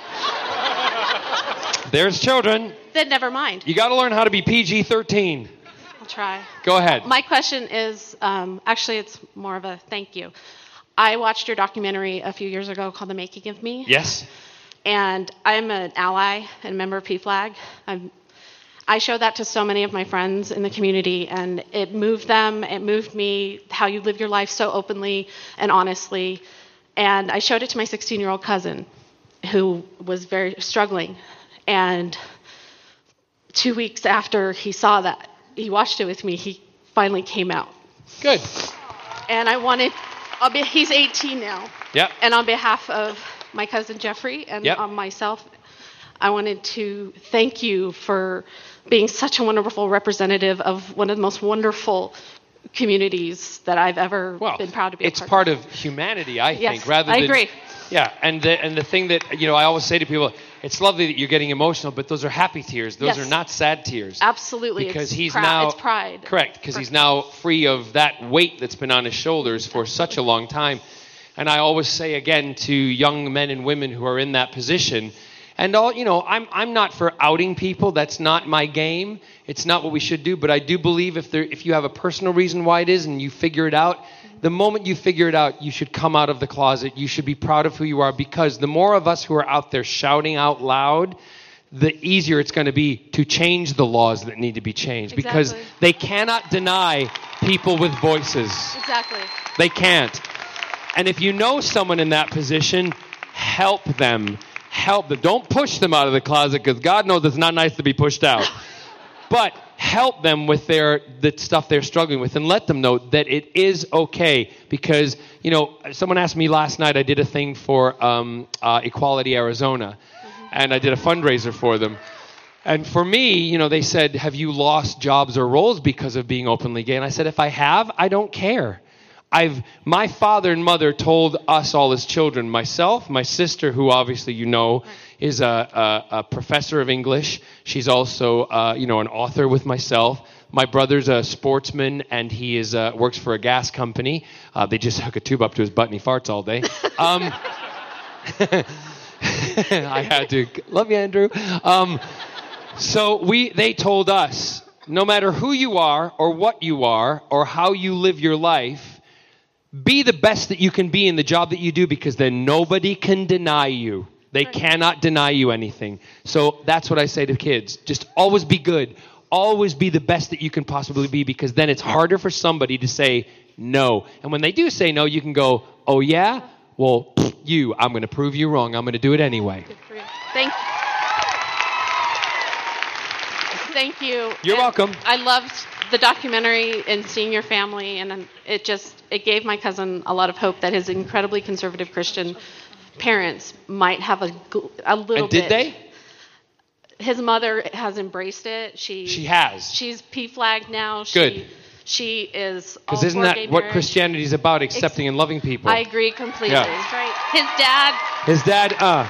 There's children.
then never mind.
You got to learn how to be PG-13.
I'll try.
Go ahead.
My question is um, actually, it's more of a thank you. I watched your documentary a few years ago called The Making of Me.
Yes.
and I'm an ally and member of PFLAG. I'm, I show that to so many of my friends in the community, and it moved them. It moved me how you live your life so openly and honestly. And I showed it to my 16 year old cousin, who was very struggling. And two weeks after he saw that, he watched it with me. He finally came out.
Good.
And I wanted. I'll be, he's 18 now.
Yep.
And on behalf of my cousin Jeffrey and
Yep.
on myself, I wanted to thank you for being such a wonderful representative of one of the most wonderful communities that I've ever been proud to be
It's
a part,
part of humanity, I
Yes,
think, rather
I
than
agree.
Yeah, and the and the thing that you know, I always say to people, it's lovely that you're getting emotional, but those are happy tears. Those
Yes.
are not sad tears.
Absolutely.
Because
it's
he's
prou-
now
It's pride.
Correct, because he's now free of that weight that's been on his shoulders for such a long time. And I always say again to young men and women who are in that position, and all you know, I'm I'm not for outing people. That's not my game. It's not what we should do. But I do believe if there if you have a personal reason why it is and you figure it out, the moment you figure it out, you should come out of the closet. You should be proud of who you are because the more of us who are out there shouting out loud, the easier it's going to be to change the laws that need to be changed because they cannot deny people with voices.
Exactly.
They can't. And if you know someone in that position, help them. Help them. Don't push them out of the closet because God knows it's not nice to be pushed out. but help them with their the stuff they're struggling with and let them know that it is okay because you know someone asked me last night i did a thing for um, uh, equality arizona and i did a fundraiser for them and for me, you know, they said, Have you lost jobs or roles because of being openly gay? And I said, If I have, I don't care. I've my father and mother told us all as children, myself, my sister, who obviously you know is a, a, a professor of English. She's also, uh, you know, an author with myself. My brother's a sportsman, and he is uh, works for a gas company. Uh, they just hook a tube up to his butt and he farts all day. Um, I had to love you, Andrew. Um, so we, they told us, no matter who you are or what you are or how you live your life, be the best that you can be in the job that you do because then nobody can deny you. They cannot deny you anything. So that's what I say to kids. Just always be good. Always be the best that you can possibly be because then it's harder for somebody to say no. And when they do say no, you can go, oh yeah? Well, you, I'm going to prove you wrong. I'm going to do it anyway.
Thank you. Thank you.
You're welcome.
I loved the documentary and seeing your family, and it just it gave my cousin a lot of hope that his incredibly conservative Christian parents might have a, a little
And did
bit.
they?
His mother has embraced it. She
She has.
She's P flagged now.
Good.
She, she is.
Because isn't
for
that
gay
what. Christianity is about? Accepting and loving people.
I agree completely.
Yeah.
Right. His dad.
His dad, uh,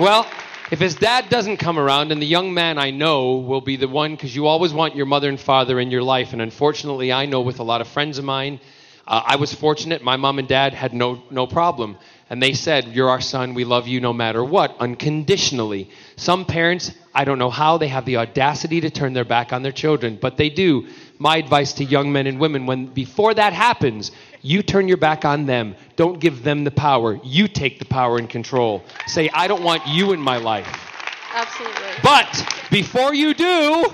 well, if his dad doesn't come around, and the young man I know will be the one, because you always want your mother and father in your life. And unfortunately, I know with a lot of friends of mine, uh, I was fortunate. My mom and dad had no, no problem. And they said, You're our son. We love you no matter what, unconditionally. Some parents, I don't know how they have the audacity to turn their back on their children, but they do. My advice to young men and women when before that happens, you turn your back on them. Don't give them the power. You take the power and control. Say, I don't want you in my life.
Absolutely.
But before you do,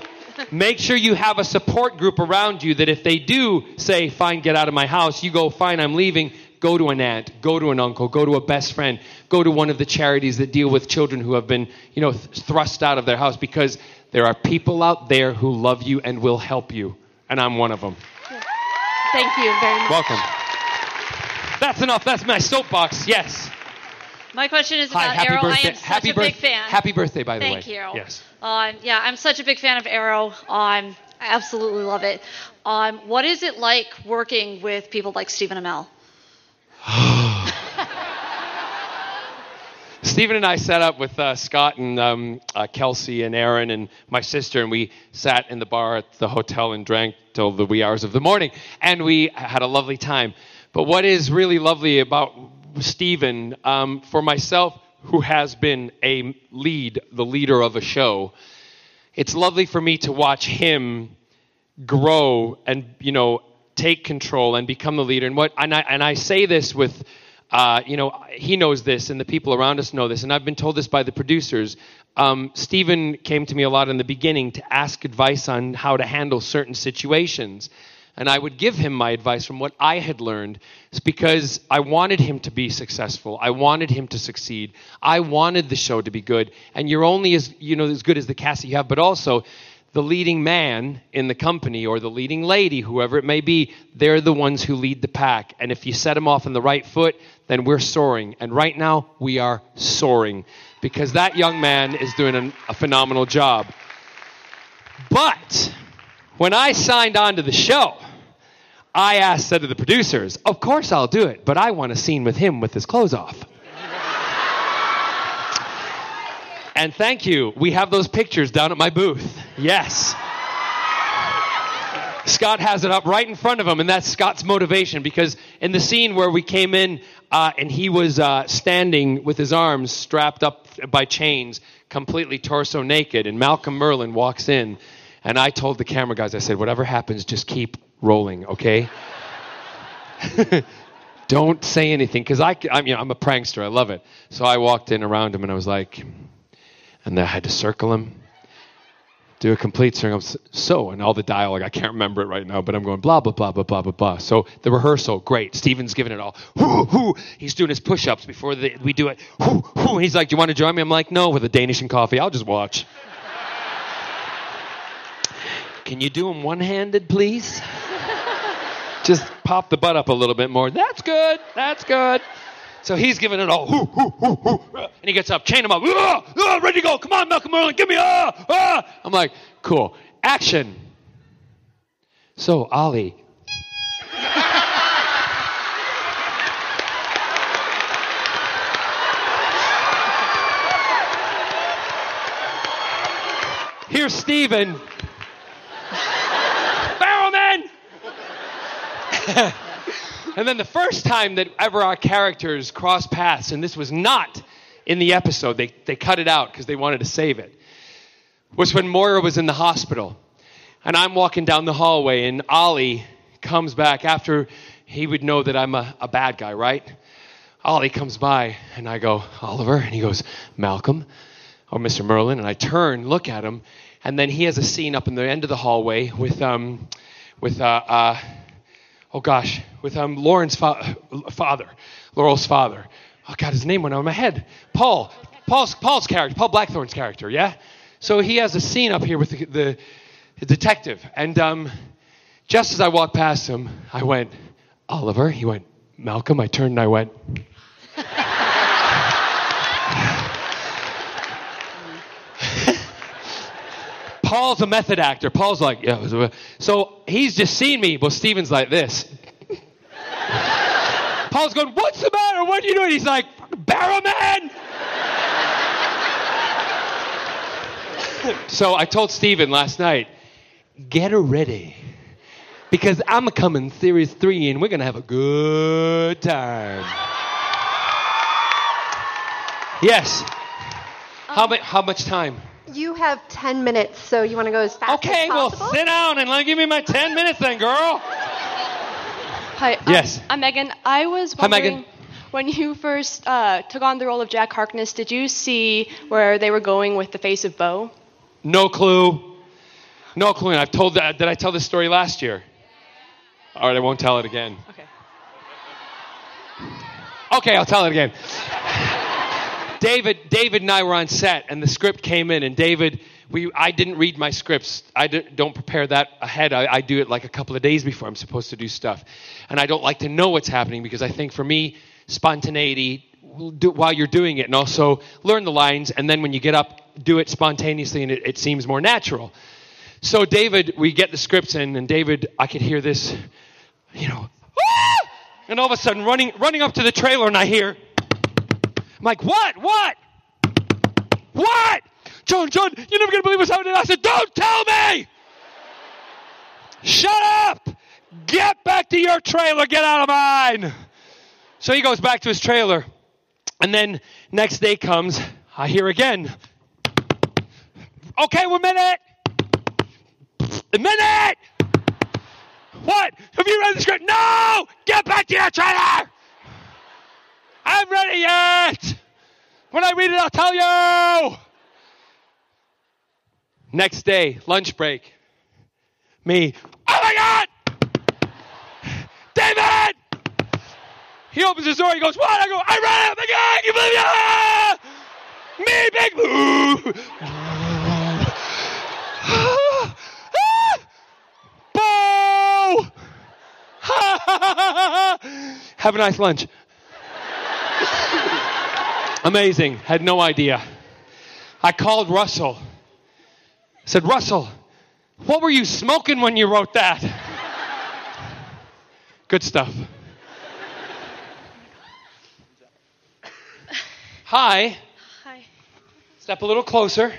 make sure you have a support group around you that if they do say, fine, get out of my house, you go, fine, I'm leaving. Go to an aunt, go to an uncle, go to a best friend, go to one of the charities that deal with children who have been, you know, th- thrust out of their house because there are people out there who love you and will help you. And I'm one of them.
Thank you very much.
Welcome. That's enough. That's my soapbox. Yes.
My question is
Hi,
about
happy
Arrow.
birthday.
I am such
happy
a
birth-
big fan.
Happy birthday, by the
Thank
way.
Thank you.
Yes.
Um, yeah, I'm such a big fan of Arrow. Um, I absolutely love it. Um, what is it like working with people like Stephen Amell?
Stephen and I sat up with uh, Scott and um, uh, Kelsey and Aaron and my sister, and we sat in the bar at the hotel and drank till the wee hours of the morning, and we had a lovely time. But what is really lovely about Stephen, um, for myself, who has been a lead, the leader of a show, it's lovely for me to watch him grow and you know take control and become the leader. And what and I and I say this with. Uh, you know, he knows this, and the people around us know this, and I've been told this by the producers. Um, Stephen came to me a lot in the beginning to ask advice on how to handle certain situations, and I would give him my advice from what I had learned. It's because I wanted him to be successful. I wanted him to succeed. I wanted the show to be good, and you're only as you know as good as the cast that you have, but also the leading man in the company or the leading lady, whoever it may be, they're the ones who lead the pack. And if you set them off on the right foot, then we're soaring. And right now, we are soaring because that young man is doing an, a phenomenal job. But when I signed on to the show, I asked, said to the producers, Of course I'll do it, but I want a scene with him with his clothes off. And thank you. We have those pictures down at my booth. Yes. Scott has it up right in front of him, and that's Scott's motivation because in the scene where we came in uh, and he was uh, standing with his arms strapped up by chains, completely torso naked, and Malcolm Merlyn walks in, and I told the camera guys, I said, whatever happens, just keep rolling, okay? Don't say anything because I, I'm, you know, I'm a prankster. I love it. So I walked in around him and I was like, and I had to circle him, do a complete circle. So, and all the dialogue, I can't remember it right now, but I'm going blah, blah, blah, blah, blah, blah, blah. So the rehearsal, great. Stephen's giving it all. Whoo, whoo. He's doing his push ups before the, we do it. Whoo, whoo. He's like, Do you want to join me? I'm like, No, with a Danish and coffee. I'll just watch. Can you do them one handed, please? just pop the butt up a little bit more. That's good. That's good. So he's giving it all. Hoo, hoo, hoo, hoo. And he gets up, chain him up. Ah, ah, ready to go. Come on, Malcolm Merlyn. Give me ah, ah. I'm like, cool. Action. So, Ollie. Here's Stephen. Barrowman! and then the first time that ever our characters crossed paths, and this was not in the episode, they, they cut it out because they wanted to save it, was when Moira was in the hospital. And I'm walking down the hallway, and Ollie comes back after he would know that I'm a, a bad guy, right? Ollie comes by, and I go, Oliver, and he goes, Malcolm, or Mr. Merlyn, and I turn, look at him, and then he has a scene up in the end of the hallway with, um, with, uh, uh, oh gosh, with um, Lauren's fa- father, Laurel's father. Oh God, his name went out of my head. Paul, Paul's, Paul's character, Paul Blackthorne's character, yeah. So he has a scene up here with the, the, the detective, and um, just as I walked past him, I went, Oliver. He went, Malcolm. I turned and I went. Paul's a method actor. Paul's like, yeah. So he's just seen me, but Stephen's like this. Paul's going, what's the matter? What are you doing? He's like, Barrowman! so I told Stephen last night, get her ready. Because I'm coming series three and we're going to have a good time. Yes. How, um, mu- how much time?
You have 10 minutes, so you want to go as fast
Okay,
as possible?
Okay, well, sit down and let give me my 10 minutes then, girl.
Hi. I'm-
Yes.
I'm, Megan. I was
Hi,
wondering.
Megan.
When you first uh, took on the role of Jack Harkness, did you see where they were going with the face of Boe?
No clue. No clue. And I've told that. Did I tell this story last year? All right, I won't tell it again.
Okay.
Okay, I'll tell it again. David, David and I were on set, and the script came in, and David, we, I didn't read my scripts. I don't prepare that ahead. I, I do it like a couple of days before I'm supposed to do stuff, and I don't like to know what's happening because I think for me, spontaneity do, while you're doing it, and also learn the lines. And then when you get up, do it spontaneously, and it, it seems more natural. So David, we get the scripts in, and David, I could hear this, you know, "Ah!" and all of a sudden running running up to the trailer, and I hear, I'm like, what, what, what? John, John, you're never gonna believe what's happening. I said, don't tell me. Shut up! Get back to your trailer. Get out of mine. So he goes back to his trailer, and then next day comes. I hear again. Okay, one minute. A minute! What? Have you read the script? No! Get back to your trailer! I haven't yet! When I read it, I'll tell you! Next day, lunch break. Me. Oh my God! David! He opens his door, he goes, What? I go, I read it! My God! You believe it? Me, big. Boo! Have a nice lunch. Amazing. Had no idea. I called Russell. Said, Russell, what were you smoking when you wrote that? Good stuff. Hi.
Hi.
Step a little closer.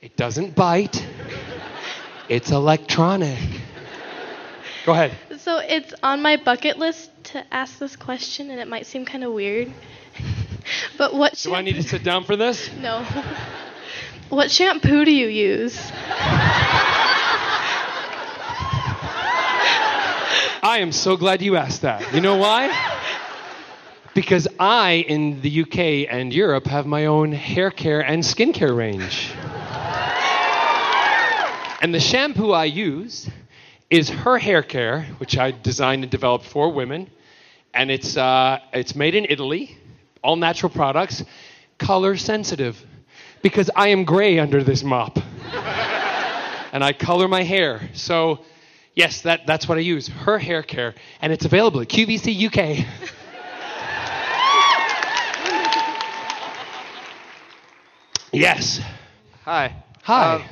It doesn't bite. It's electronic. Go ahead.
So it's on my bucket list to ask this question, and it might seem kind of weird. But what?
Do I need to sit down for this?
No. what shampoo do you use?
I am so glad you asked that. You know why? Because I, in the UK and Europe, have my own hair care and skincare range. And the shampoo I use is her hair care, which I designed and developed for women. And it's, uh, it's made in Italy, all natural products, color sensitive. Because I am gray under this mop. and I color my hair. So, yes, that, that's what I use her hair care. And it's available at QVC UK. yes.
Hi.
Hi.
Um,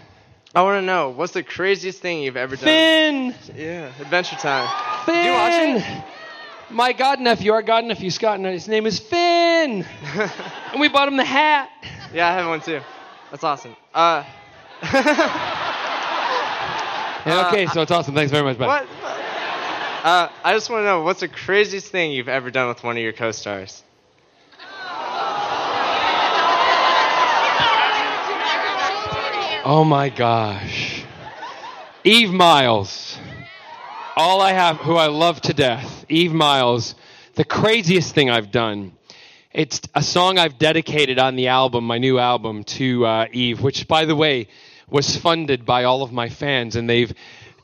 I want to know what's the craziest thing you've ever done?
Finn!
Yeah, Adventure Time.
Finn! My god nephew, our god nephew Scott, and his name is Finn! and we bought him the hat.
Yeah, I have one too. That's awesome. Uh,
Yeah, okay, so it's awesome. Thanks very much. Bye.
what? Uh, I just want to know what's the craziest thing you've ever done with one of your co-stars?
Oh my gosh. Eve Miles. All I have, who I love to death. Eve Miles. The craziest thing I've done. It's a song I've dedicated on the album, my new album, to uh, Eve, which, by the way, was funded by all of my fans, and they've,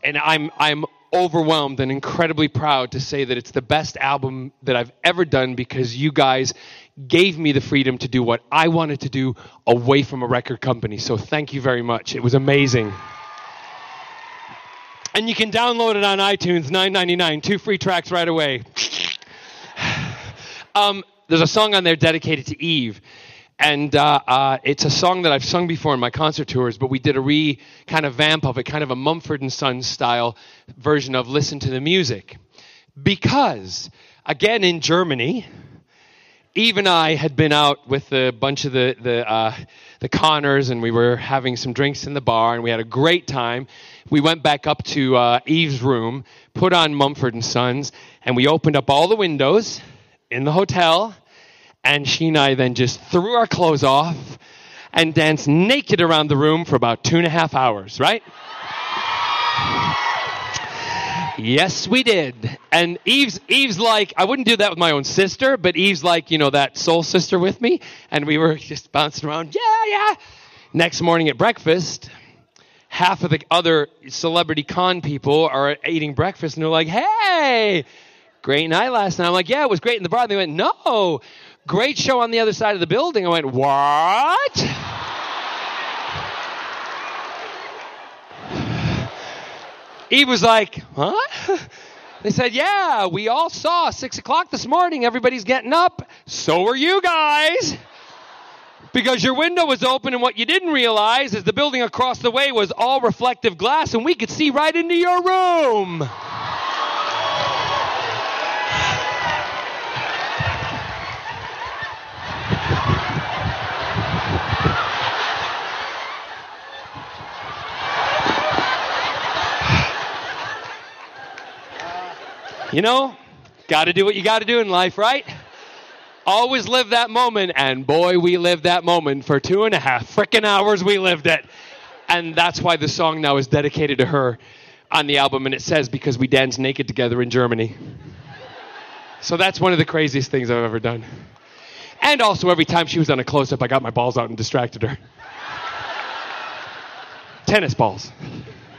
and I'm I'm overwhelmed and incredibly proud to say that it's the best album that I've ever done because you guys gave me the freedom to do what I wanted to do away from a record company. So thank you very much. It was amazing. And you can download it on iTunes, $9.99, two free tracks right away. um, there's a song on there dedicated to Eve. And uh, uh, it's a song that I've sung before in my concert tours, but we did a re kind of vamp of it, kind of a Mumford and Sons style version of Listen to the Music. Because, again, in Germany, Eve and I had been out with a bunch of the the uh, the Connors, and we were having some drinks in the bar, and we had a great time. We went back up to uh, Eve's room, put on Mumford and Sons, and we opened up all the windows in the hotel. And she and I then just threw our clothes off and danced naked around the room for about two and a half hours, right? Yes, we did. And Eve's Eve's like, I wouldn't do that with my own sister, but Eve's like, you know, that soul sister with me, and we were just bouncing around. Yeah, yeah. Next morning at breakfast, half of the other celebrity con people are eating breakfast, and they're like, "Hey, great night last night." I'm like, "Yeah, it was great in the bar." And they went, "No, great show on the other side of the building." I went, "What?" Eve was like, huh? They said, Yeah, we all saw six o'clock this morning. Everybody's getting up. So are you guys. Because your window was open, and what you didn't realize is the building across the way was all reflective glass, and we could see right into your room. You know, got to do what you got to do in life, right? Always live that moment, and boy, we lived that moment for two and a half freaking hours. We lived it, and that's why the song now is dedicated to her on the album, and it says because we danced naked together in Germany. So that's one of the craziest things I've ever done. And also, every time she was on a close up, I got my balls out and distracted her. Tennis balls.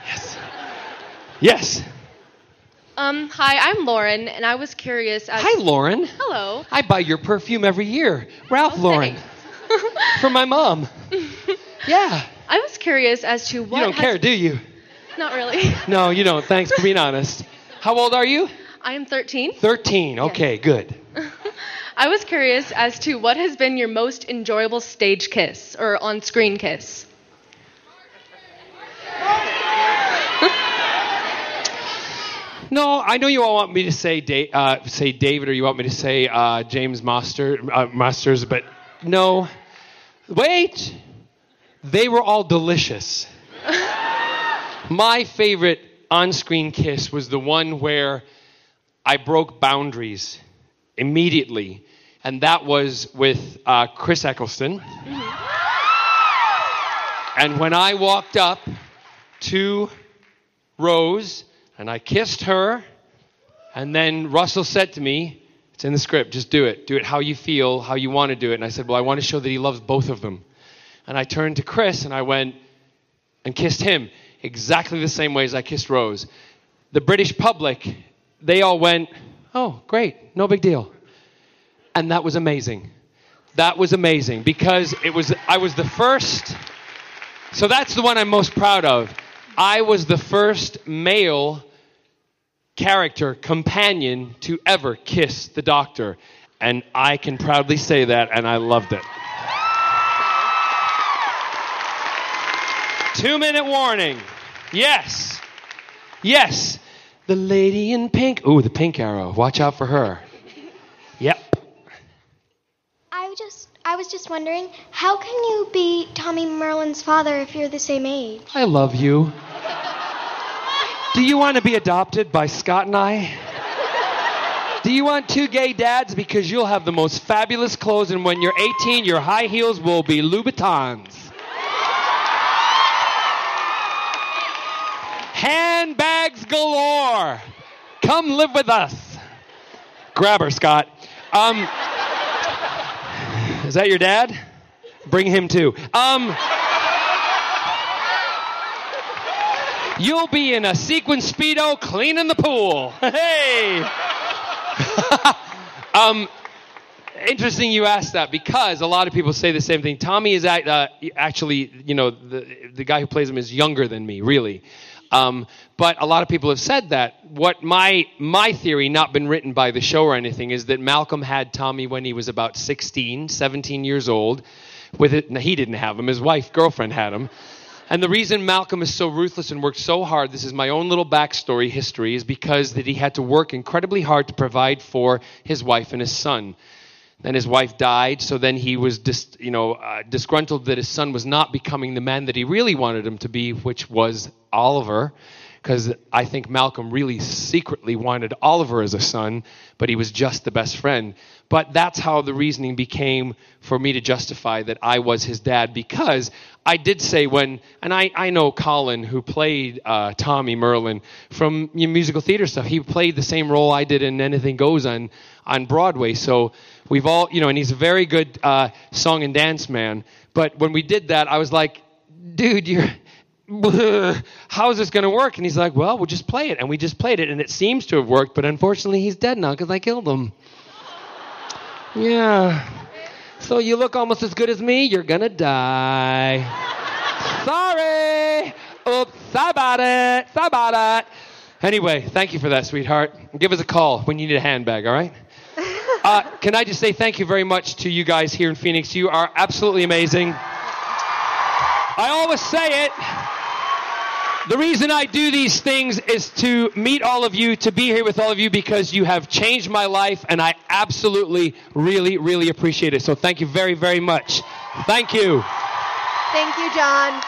Yes. Yes.
Um, hi, I'm Lauren, and I was curious. As
Hi, Lauren.
Hello.
I buy your perfume every year. Ralph Lauren. From my mom. Yeah.
I was curious as to what.
You don't
has-
care, do you?
Not really.
No, you don't. Thanks for being honest. How old are you?
I am 13.
13. Okay, good.
I was curious as to what has been your most enjoyable stage kiss or on-screen kiss.
No, I know you all want me to say da- uh, say David, or you want me to say uh, James Master, uh, Marsters, but no. Wait, they were all delicious. My favorite on-screen kiss was the one where I broke boundaries immediately, and that was with uh, Chris Eccleston. And when I walked up to Rose and I kissed her, and then Russell said to me, It's in the script, just do it. Do it how you feel, how you want to do it. And I said, Well, I want to show that he loves both of them. And I turned to Chris and I went and kissed him exactly the same way as I kissed Rose. The British public, they all went, Oh, great, no big deal. And that was amazing. That was amazing because it was I was the first so that's the one I'm most proud of. I was the first male character companion to ever kiss the doctor. And I can proudly say that, and I loved it. Two minute warning. Yes. Yes. The lady in pink. Ooh, the pink arrow. Watch out for her. Yep.
I just I was just wondering, how can you be Tommy Merlyn's father if you're the same age?
I love you. Do you want to be adopted by Scott and I? Do you want two gay dads? Because you'll have the most fabulous clothes, and when you're 18, your high heels will be Louboutins. Handbags galore. Come live with us. Grab her, Scott. Um, is that your dad? Bring him too. Um, you'll be in a sequin speedo cleaning the pool. Hey. um, interesting you asked that because a lot of people say the same thing. Tommy is act, uh, actually, you know, the the guy who plays him is younger than me, really. Um, but a lot of people have said that. What my my theory, not been written by the show or anything, is that Malcolm had Tommy when he was about 16, 17 years old. With it, he didn't have him. His wife, girlfriend, had him. And the reason Malcolm is so ruthless and worked so hard, this is my own little backstory history, is because that he had to work incredibly hard to provide for his wife and his son. Then his wife died, so then he was dis, you know, uh, disgruntled that his son was not becoming the man that he really wanted him to be, which was Oliver. Because I think Malcolm really secretly wanted Oliver as a son, but he was just the best friend. But that's how the reasoning became for me to justify that I was his dad, because I did say when, and I, I know Colin, who played uh, Tommy Merlyn from musical theater stuff, he played the same role I did in Anything Goes on, on Broadway. So we've all, you know, and he's a very good uh, song and dance man. But when we did that, I was like, dude, you're. How is this going to work? And he's like, Well, we'll just play it. And we just played it, and it seems to have worked, but unfortunately, he's dead now because I killed him. Yeah. So you look almost as good as me, you're to die. Sorry. Oops, sorry about it. Sorry about it. Anyway, thank you for that, sweetheart. Give us a call when you need a handbag, all right? Uh, can I just say thank you very much to you guys here in Phoenix? You are absolutely amazing. I always say it. The reason I do these things is to meet all of you, to be here with all of you, because you have changed my life, and I absolutely, really, really appreciate it. So thank you very, very much. Thank you.
Thank you, John.